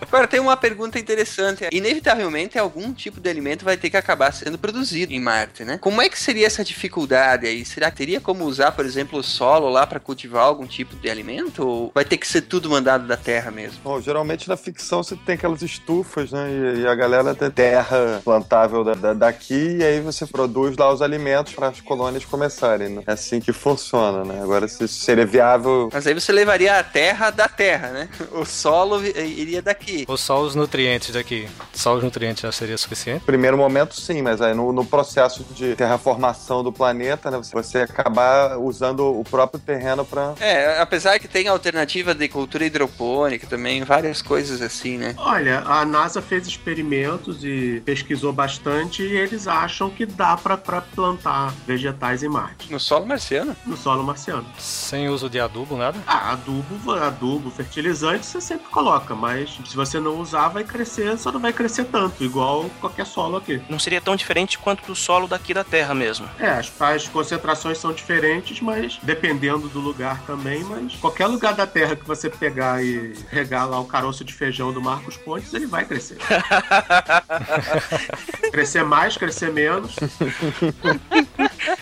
Agora tem uma pergunta interessante. Inevitavelmente algum tipo de alimento vai ter que acabar sendo produzido em Marte, né? Como é que seria essa dificuldade aí? Será que teria como usar, por exemplo, o solo lá para cultivar algum tipo de alimento? Ou vai ter que ser tudo mandado da Terra mesmo? Bom, geralmente na ficção você tem aquelas estufas, né? E, e a galera tem terra plantável da- da- daqui, e aí você produz lá os alimentos para as colônias começarem, né? É assim que funciona, né? Agora, se isso seria viável. Mas aí você levaria a terra da Terra, né? O solo vi- iria daqui. Ou só os nutrientes daqui. Só os nutrientes já seria suficiente? Primeiro momento, sim, mas aí no, no processo de terraformação do planeta, né? Você, você acabar usando o próprio terreno para É, apesar que tem alternativa de cultura hidropônica também, várias coisas assim, né? Olha, a NASA fez experimentos e pesquisou bastante e eles acham que dá pra pra plantar vegetais em Marte, No solo marciano? no solo marciano. Sem uso de adubo, nada? Ah, adubo, adubo, fertilizante você sempre coloca, mas se você não usar, vai crescer, só não vai crescer tanto, igual qualquer solo aqui. Não seria tão diferente quanto do solo daqui da Terra mesmo. É, as, as concentrações são diferentes, mas dependendo do lugar também, mas qualquer lugar da Terra que você pegar e regar lá o caroço de feijão do Marcos Pontes, ele vai crescer. crescer mais, crescer menos.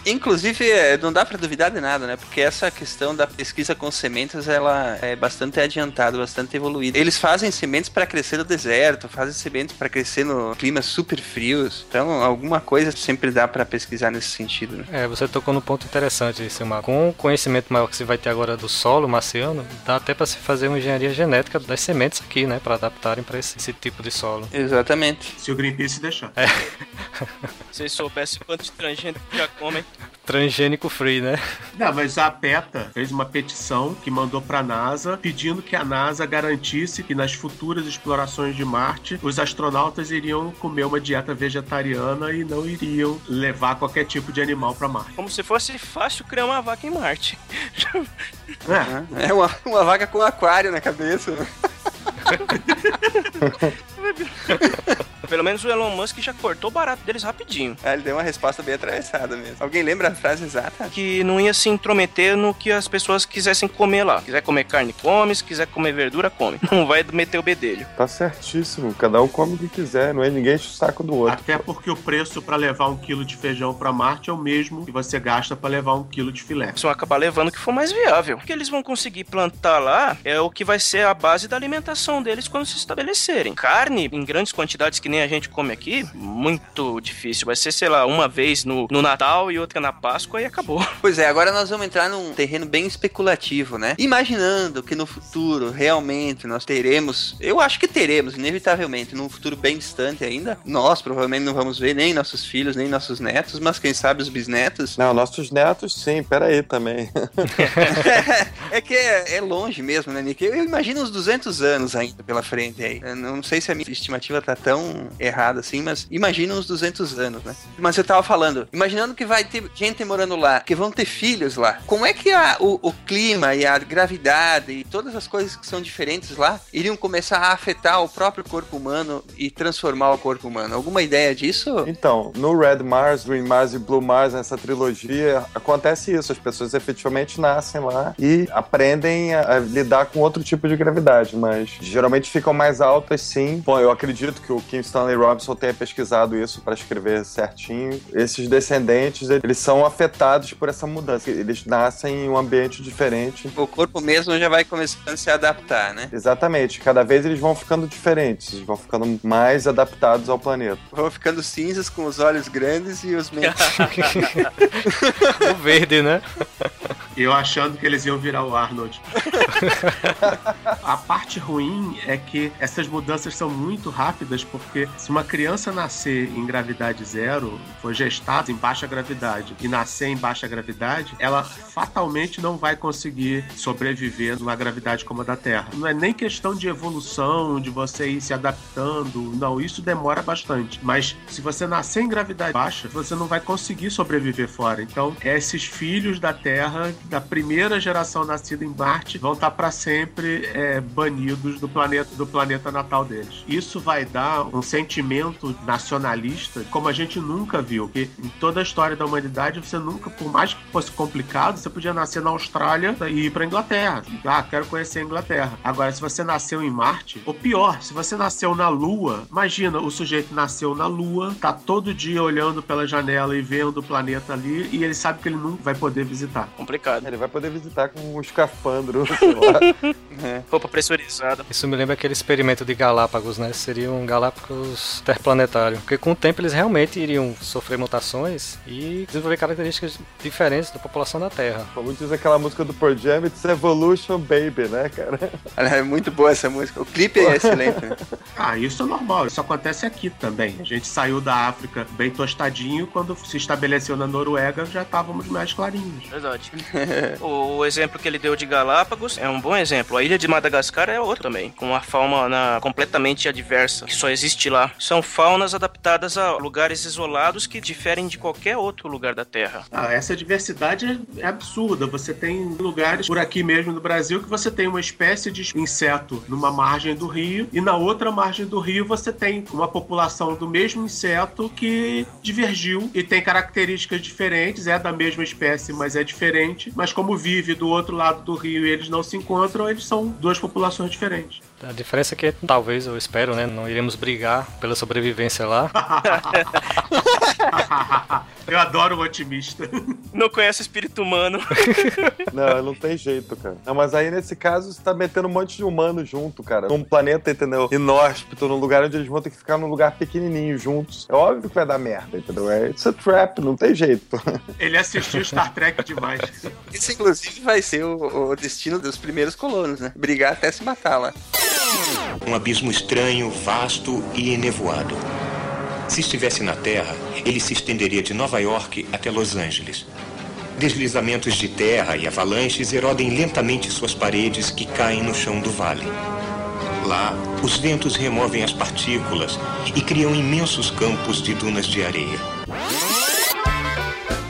Inclusive, é, não dá pra duvidar de nada, né? Porque essa questão da pesquisa com sementes, ela é bastante adiantada, bastante evoluída. Eles fazem sementes pra crescer no deserto, fazem sementes pra crescer no climas super frios. Então, alguma coisa sempre dá pra pesquisar nesse sentido, né? É, você tocou num ponto interessante, Silmar. Com o conhecimento maior que você vai ter agora do solo dá até pra se fazer uma engenharia genética das sementes aqui, né? Pra adaptarem pra esse, esse tipo de solo. Exatamente. Se o Greenpeace deixar. Se vocês soubessem quantos transgênicos já comem. Transgênico free, né? Não, mas a PETA fez uma petição que mandou pra NASA pedindo que a NASA garantisse que nas futuras explorações de Marte os astronautas iriam comer uma dieta vegetariana e não iriam levar qualquer tipo de animal pra Marte. Como se fosse fácil criar uma vaca em Marte. É, É uma, uma vaca com aquário na cabeça. Pelo menos o Elon Musk já cortou o barato deles rapidinho. Ah, ele deu uma resposta bem atravessada mesmo. Alguém lembra a frase exata? Que não ia se intrometer no que as pessoas quisessem comer lá. Quiser comer carne, come. Se quiser comer verdura, come. Não vai meter o bedelho. Tá certíssimo. Cada um come o que quiser, não é ninguém enche o saco do outro. até porque o preço pra levar um quilo de feijão pra Marte é o mesmo que você gasta pra levar um quilo de filé. Eles vão acabar levando o que for mais viável. O que eles vão conseguir plantar lá é o que vai ser a base da alimentação deles quando se estabelecerem. Carne, em grandes quantidades que nem a gente come aqui, muito difícil. Vai ser, sei lá, uma vez no, no Natal e outra na Páscoa e acabou. Pois é, agora nós vamos entrar num terreno bem especulativo, né? Imaginando que no futuro realmente nós teremos, eu acho que teremos, inevitavelmente, num futuro bem distante ainda. Nós provavelmente não vamos ver nem nossos filhos, nem nossos netos, mas quem sabe os bisnetos. Não, nossos netos, sim, peraí também. é que é, é longe mesmo, né, Nick? Eu imagino uns 200 anos ainda pela frente aí. Eu não sei se a minha estimativa tá tão errada assim, mas imagina uns 200 anos, né? Mas eu tava falando, imaginando que vai ter gente morando lá, que vão ter filhos lá. Como é que a- o, o clima e a gravidade e todas as coisas que são diferentes lá iriam começar a afetar o próprio corpo humano e transformar o corpo humano? Alguma ideia disso? Então, no Red Mars, Green Mars e Blue Mars, nessa trilogia, acontece isso. As pessoas efetivamente nascem lá e aprendem a, a lidar com outro tipo de gravidade, mas geralmente ficam mais altas, sim. Bom, eu acredito que o Kim Stanley Robinson tenha pesquisado isso para escrever certinho. Esses descendentes, eles são afetados por essa mudança. Eles nascem em um ambiente diferente. O corpo mesmo já vai começando a se adaptar, né? Exatamente. Cada vez eles vão ficando diferentes, eles vão ficando mais adaptados ao planeta. Vão ficando cinzas com os olhos grandes e os mentes. O verde, né? Eu achando que eles iam virar o Arnold. a parte ruim é que essas mudanças são muito rápidas, porque se uma criança nascer em gravidade zero, for gestada em baixa gravidade e nascer em baixa gravidade, ela fatalmente não vai conseguir sobreviver numa gravidade como a da Terra. Não é nem questão de evolução, de você ir se adaptando, não, isso demora bastante. Mas se você nascer em gravidade baixa, você não vai conseguir sobreviver fora. Então, esses filhos da Terra, da primeira geração nascida em Marte, vão estar para sempre é, banidos do planeta, do planeta natal deles. Isso vai dar um sentimento nacionalista como a gente nunca viu. Que em toda a história da humanidade, você nunca, por mais que fosse complicado, você podia nascer na Austrália e ir para Inglaterra. Ah, quero conhecer a Inglaterra. Agora, se você nasceu em Marte, ou pior, se você nasceu na Lua, imagina o sujeito nasceu na Lua, tá todo dia olhando pela janela e vendo o planeta ali, e ele sabe que ele nunca vai poder visitar. Complicado. Ele vai poder visitar com um escafandro, sei lá. Roupa pressurizada. Isso me lembra aquele experimento de Galápagos, né? Seria um Galápagos interplanetário. Porque com o tempo eles realmente iriam sofrer mutações e desenvolver características diferentes da população da Terra. Como diz aquela música do Pearl Jam, It's Evolution Baby, né, cara? É muito boa essa música. O clipe é excelente. né? Ah, isso é normal, isso acontece aqui também. A gente saiu da África bem tostadinho, quando se estabeleceu na Noruega, já estávamos mais clarinhos. Verdade. o, o exemplo que ele deu de Galápagos é um bom exemplo. A ilha de Madagascar é outro também, com uma fauna completamente adversa, que só existe lá. São faunas adaptadas a lugares isolados que diferem de qualquer outro lugar da Terra. Ah, essa diversidade é absurda. Você tem lugares por aqui mesmo no Brasil que você tem uma espécie de inseto numa margem do rio e na outra margem do rio você tem uma população do mesmo inseto que divergiu e tem características diferentes, é da mesma espécie, mas é diferente. Mas como vive do outro lado do rio e eles não se encontram, eles são duas populações diferentes. A diferença é que talvez, eu espero, né? Não iremos brigar pela sobrevivência lá. Eu adoro o otimista. Não conhece o espírito humano. Não, não tem jeito, cara. Não, mas aí nesse caso você tá metendo um monte de humano junto, cara. Num planeta, entendeu? Inóspito, num lugar onde eles vão ter que ficar num lugar pequenininho juntos. É óbvio que vai dar merda, entendeu? É it's a trap, não tem jeito. Ele assistiu Star Trek demais. Isso, inclusive, vai ser o, o destino dos primeiros colonos, né? Brigar até se matar lá. Um abismo estranho, vasto e enevoado. Se estivesse na Terra, ele se estenderia de Nova York até Los Angeles. Deslizamentos de terra e avalanches erodem lentamente suas paredes que caem no chão do vale. Lá, os ventos removem as partículas e criam imensos campos de dunas de areia.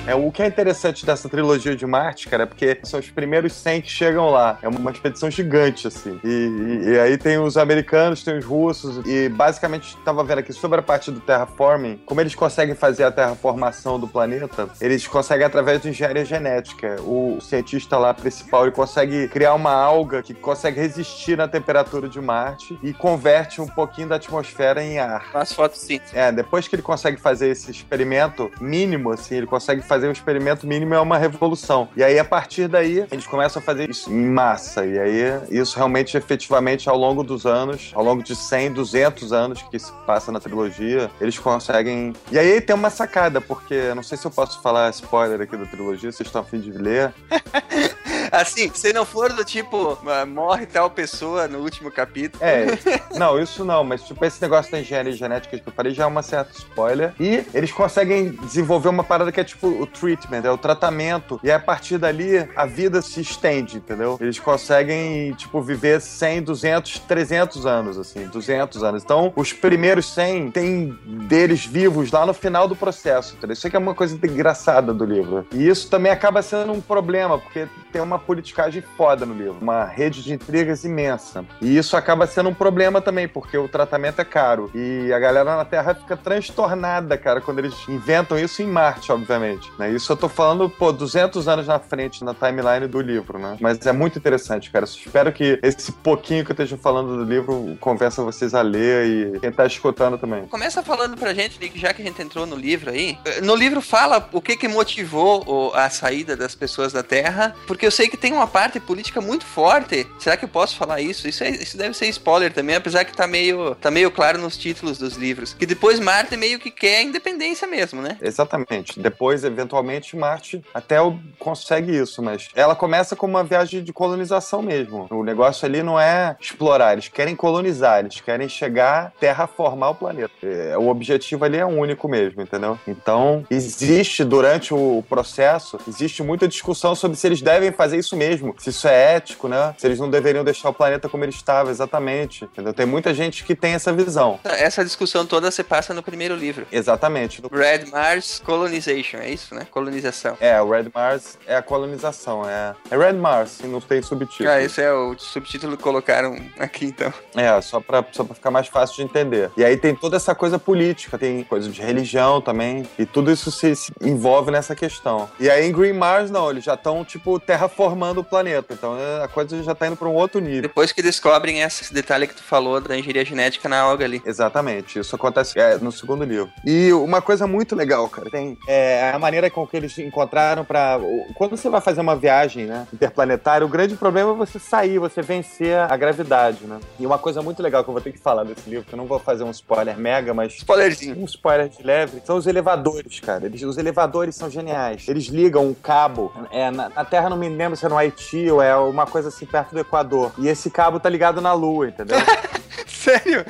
É, o que é interessante dessa trilogia de Marte, cara, é porque são os primeiros 100 que chegam lá. É uma expedição gigante, assim. E, e- e aí tem os americanos, tem os russos, e basicamente estava vendo aqui sobre a parte do terraforming, como eles conseguem fazer a terraformação do planeta, eles conseguem através de engenharia genética. O cientista lá principal, ele consegue criar uma alga que consegue resistir na temperatura de Marte e converte um pouquinho da atmosfera em ar. As fotos sim. É, depois que ele consegue fazer esse experimento mínimo, assim, ele consegue fazer um experimento mínimo é uma revolução. E aí, a partir daí, eles começam a fazer isso em massa. E aí, isso realmente, efetivamente, ao longo dos anos, ao longo de 100, 200 anos que se passa na trilogia, eles conseguem... E aí tem uma sacada, porque, não sei se eu posso falar spoiler aqui da trilogia, vocês estão a fim de ler. Assim, se não for do tipo, ah, morre tal pessoa no último capítulo. É, não, isso não, mas tipo, esse negócio da engenharia genética que eu falei já é uma certa spoiler. E eles conseguem desenvolver uma parada que é tipo o treatment, é o tratamento. E a partir dali, a vida se estende, entendeu? Eles conseguem, tipo, viver 100, 200, 300 anos, assim, 200 anos. Então, os primeiros 100 tem deles vivos lá no final do processo, entendeu? Isso aqui é uma coisa engraçada do livro. E isso também acaba sendo um problema, porque tem uma politicagem foda no livro, uma rede de intrigas imensa. E isso acaba sendo um problema também, porque o tratamento é caro. E a galera na Terra fica transtornada, cara, quando eles inventam isso em Marte, obviamente. Né? Isso eu tô falando, pô, 200 anos na frente na timeline do livro, né? Mas é muito interessante, cara. Espero que esse pouquinho que eu esteja falando do livro convença vocês a ler e quem tá escutando também. Começa falando pra gente, Nick, já que a gente entrou no livro aí. No livro fala o que que motivou a saída das pessoas da Terra, porque eu sei que tem uma parte política muito forte. Será que eu posso falar isso? Isso, é- isso deve ser spoiler também, apesar que tá meio, tá meio claro nos títulos dos livros. Que depois Marte meio que quer a independência mesmo, né? Exatamente. Depois, eventualmente, Marte até consegue isso, mas ela começa como uma viagem de colonização mesmo. O negócio ali não é explorar, eles querem colonizar, eles querem chegar, terraformar o planeta. É, o objetivo ali é único mesmo, entendeu? Então, existe durante o processo, existe muita discussão sobre se eles devem fazer isso mesmo, se isso é ético, né? Se eles não deveriam deixar o planeta como ele estava, exatamente. Entendeu? Tem muita gente que tem essa visão. Essa discussão toda se passa no primeiro livro. Exatamente. Red Mars Colonization, é isso, né? Colonização. É, o Red Mars é a colonização, é, é Red Mars, não tem subtítulo. Ah, esse é o subtítulo que colocaram aqui então. É, só pra, só pra ficar mais fácil de entender. E aí tem toda essa coisa política, tem coisa de religião também, e tudo isso se, se envolve nessa questão. E aí em Green Mars, não, eles já estão, tipo, terraformando o planeta, então é, a coisa já tá indo pra um outro nível. Depois que descobrem esse detalhe que tu falou da engenharia genética na alga ali. Exatamente, isso acontece é, no segundo livro. E uma coisa muito legal, cara, tem é, a maneira com que eles encontraram pra. o- Quando você vai fazer uma viagem, né, interplanetária, o grande problema é você sair, você vencer a gravidade, né? E uma coisa muito legal que eu vou ter que falar desse livro, que eu não vou fazer um spoiler mega, mas Spoilerzinho. um spoiler de leve, são os elevadores, cara. Eles, os elevadores são geniais. Eles ligam um cabo. É, na, na Terra, não me lembro se é no Haiti ou é uma coisa assim perto do Equador. E esse cabo tá ligado na Lua, entendeu? Sério?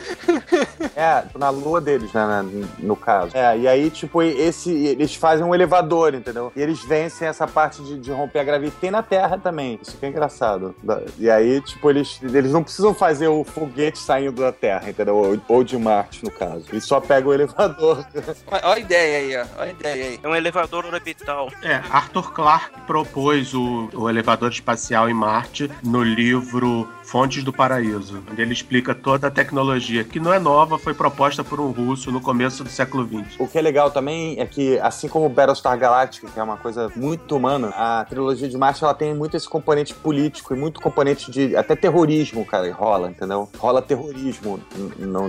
É, na lua deles, né, na- no caso. É, e aí, tipo, esse, eles fazem um elevador, entendeu? E eles vencem essa parte de, de romper a gravidade. Tem na Terra também, isso que é engraçado. E aí, tipo, eles, eles não precisam fazer o foguete saindo da Terra, entendeu? Ou, ou de Marte, no caso. Eles só pegam o elevador. Olha a ideia aí, ó. Olha a ideia aí. É um elevador orbital. É, Arthur Clarke propôs o, o elevador espacial em Marte no livro Fontes do Paraíso, onde ele explica toda a tecnologia que não é nova, foi proposta por um russo no começo do século XX. O que é legal também é que, assim como Battlestar Galactica, que é uma coisa muito humana, a trilogia de Marte ela tem muito esse componente político e muito componente de até terrorismo, cara, rola, entendeu? Rola terrorismo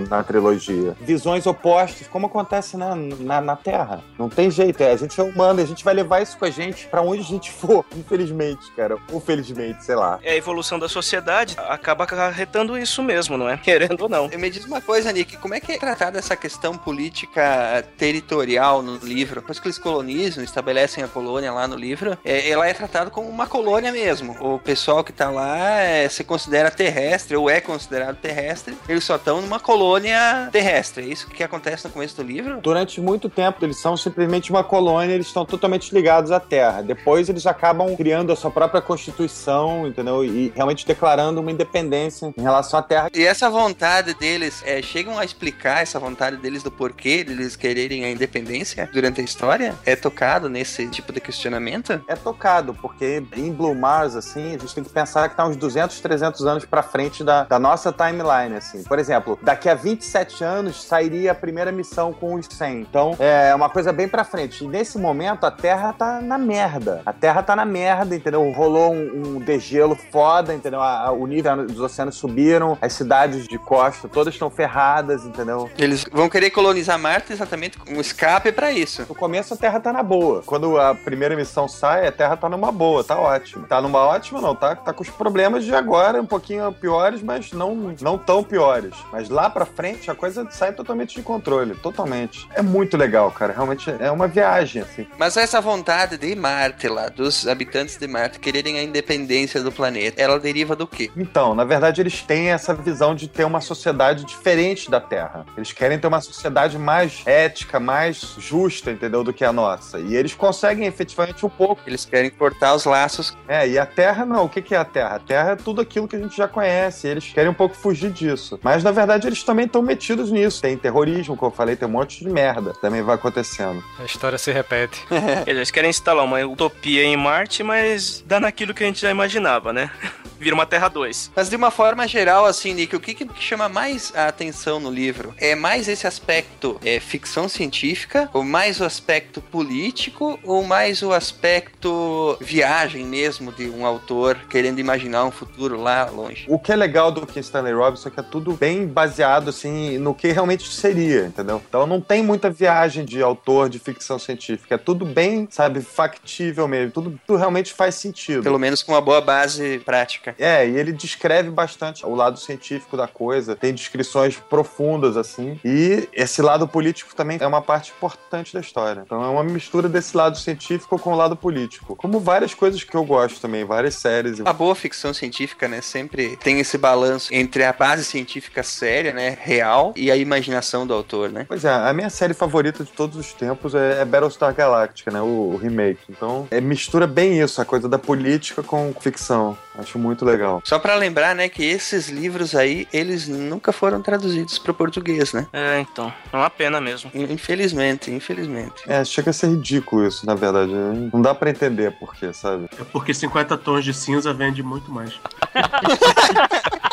na trilogia. Visões opostas, como acontece na, na, na Terra. Não tem jeito, é, a gente é humano, a gente vai levar isso com a gente pra onde a gente for, infelizmente, cara. Ou felizmente, sei lá. É a evolução da sociedade acaba acarretando isso mesmo, não é? Querendo ou não. Me diz uma coisa, Nick, como é que é tratada essa questão política territorial no livro? Depois que eles colonizam, estabelecem a colônia lá no livro, é, ela é tratada como uma colônia mesmo. O pessoal que tá lá é, se considera terrestre, ou é considerado terrestre, eles só estão numa colônia terrestre. É isso que acontece no começo do livro? Durante muito tempo, eles são simplesmente uma colônia, eles estão totalmente ligados à Terra. Depois, eles acabam criando a sua própria constituição, entendeu? E realmente declarando uma independência em relação à Terra. E essa vontade deles, é, chegam a explicar essa vontade deles do porquê deles quererem a independência durante a história? É tocado nesse tipo de questionamento? É tocado, porque em Blue Mars, assim, a gente tem que pensar que tá uns 200, 300 anos pra frente da, da nossa timeline, assim. Por exemplo, daqui a 27 anos sairia a primeira missão com os 100. Então, é uma coisa bem pra frente. E nesse momento, a Terra tá na merda. A Terra tá na merda, entendeu? Rolou um, um degelo foda, entendeu? A- a- o nível dos oceanos subiram, as cidades de costa todas estão ferradas, entendeu? Eles vão querer colonizar Marte exatamente com um escape pra isso. No começo a Terra tá na boa. Quando a primeira missão sai, a Terra tá numa boa, tá ótimo. Tá numa ótima, não, tá, tá com os problemas de agora, um pouquinho piores, mas não, não tão piores. Mas lá pra frente a coisa sai totalmente de controle, totalmente. É muito legal, cara. Realmente é uma viagem, assim. Mas essa vontade de Marte lá, dos habitantes de Marte quererem a independência do planeta, ela deriva do quê? Então, na verdade, eles têm essa visão de ter uma sociedade diferente da Terra. Eles querem ter uma sociedade mais ética, mais justa, entendeu? Do que a nossa. E eles conseguem efetivamente um pouco. Eles querem cortar os laços. É, e a Terra não. O que é a Terra? A Terra é tudo aquilo que a gente já conhece. Eles querem um pouco fugir disso. Mas, na verdade, eles também estão metidos nisso. Tem terrorismo, como eu falei, tem um monte de merda que também vai acontecendo. A história se repete. Eles querem instalar uma utopia em Marte, mas dá naquilo que a gente já imaginava, né? Vira uma Terra 2. Mas de uma forma geral, assim, Nick, o que, que chama mais a atenção no livro? É mais esse aspecto é, ficção científica, ou mais o aspecto político, ou mais o aspecto viagem mesmo de um autor querendo imaginar um futuro lá longe? O que é legal do que Stanley Robinson é que é tudo bem baseado, assim, no que realmente seria, entendeu? Então não tem muita viagem de autor de ficção científica. É tudo bem, sabe, factível mesmo. Tudo, tudo realmente faz sentido. Pelo menos com uma boa base prática. É, e ele descreve bastante o lado científico da coisa, tem descrições profundas, assim, e esse lado político também é uma parte importante da história. Então é uma mistura desse lado científico com o lado político. Como várias coisas que eu gosto também, várias séries. A boa ficção científica, né, sempre tem esse balanço entre a base científica séria, né, real, e a imaginação do autor, né? Pois é, a minha série favorita de todos os tempos é, é Battlestar Galactica, né? O, o remake. Então, é, mistura bem isso, a coisa da política com ficção. Acho muito legal. Só pra lembrar, né, que esses livros aí, eles nunca foram traduzidos pro português, né? É, então. É uma pena mesmo. Infelizmente, infelizmente. É, chega a ser ridículo isso, na verdade. Não dá pra entender por quê, sabe? É porque 50 tons de cinza vende muito mais.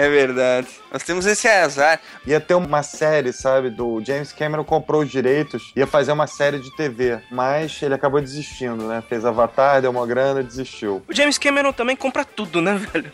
É verdade. Nós temos esse azar. Ia ter uma série, sabe? Do James Cameron comprou os direitos, ia fazer uma série de TV, mas ele acabou desistindo, né? Fez Avatar, deu uma grana, desistiu. O James Cameron também compra tudo, né, velho?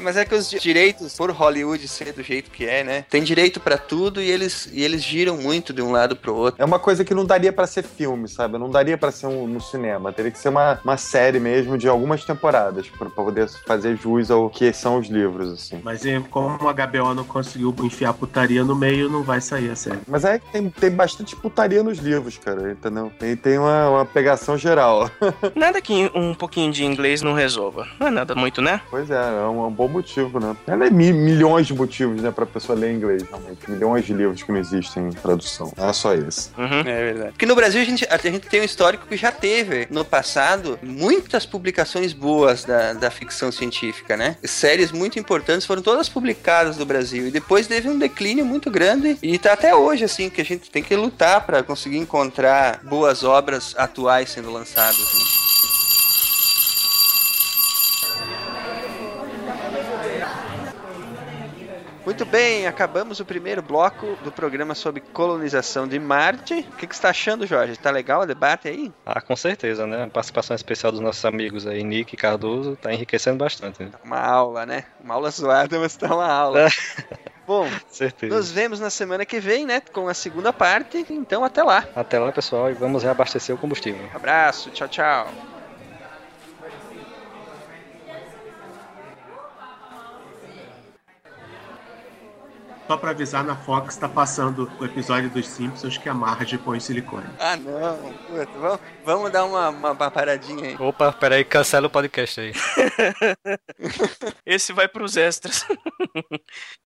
Mas é que os direitos, por Hollywood ser do jeito que é, né? Tem direito pra tudo e eles, e eles giram muito de um lado pro outro. É uma coisa que não daria pra ser filme, sabe? Não daria pra ser um, no cinema. Teria que ser uma, uma série mesmo de algumas temporadas pra pra poder fazer jus ao que são os livros, assim. Mas como a HBO não conseguiu enfiar putaria no meio, não vai sair a série. Mas é que tem, tem bastante putaria nos livros, cara, entendeu? Tem, tem uma, uma pegação geral. Nada que um pouquinho de inglês não resolva. Não é nada muito, né? Pois é, é um, um bom motivo, né? Ela é mi- milhões de motivos, né, pra pessoa ler inglês, realmente. Milhões de livros que não existem em tradução. Não é só esse. Uhum. É verdade. Porque no Brasil a gente, a gente tem um histórico que já teve, no passado, muitas publicações boas da, da ficção científica, né? Séries muito importantes foram todas publicadas no Brasil. E depois teve um declínio muito grande. E tá até hoje, assim, que a gente tem que lutar pra conseguir encontrar boas obras atuais sendo lançadas. Né? Muito bem, acabamos o primeiro bloco do programa sobre colonização de Marte. O que, que você está achando, Jorge? Tá legal o debate aí? Ah, com certeza, né? A participação especial dos nossos amigos aí, Nick e Cardoso, tá enriquecendo bastante. Né? Uma aula, né? Uma aula zoada, mas tá uma aula. Bom, certeza. nos vemos na semana que vem, né? Com a segunda parte. Então, até lá. Até lá, pessoal, e vamos reabastecer o combustível. Abraço, tchau, tchau. Só pra avisar, na Fox tá passando o episódio dos Simpsons que a Marge põe silicone. Ah, não. Puta, vamos, vamos dar uma, uma, uma paradinha aí. Opa, peraí, cancela o podcast aí. Esse vai pros extras.